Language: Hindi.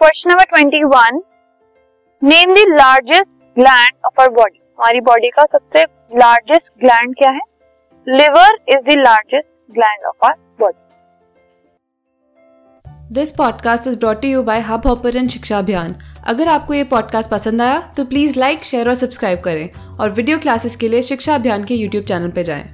Question number twenty one name the largest gland of our body हमारी बॉडी का सबसे लार्जेस्ट ग्लैंड क्या है? Liver is the largest gland of our body this podcast is brought you by hub hopper and Shiksha Abhiyan अगर आपको ये पॉडकास्ट पसंद आया तो प्लीज़ लाइक शेयर और सब्सक्राइब करें। और वीडियो क्लासेस के लिए शिक्षा अभियान के यूट्यूब चैनल पर जाएँ।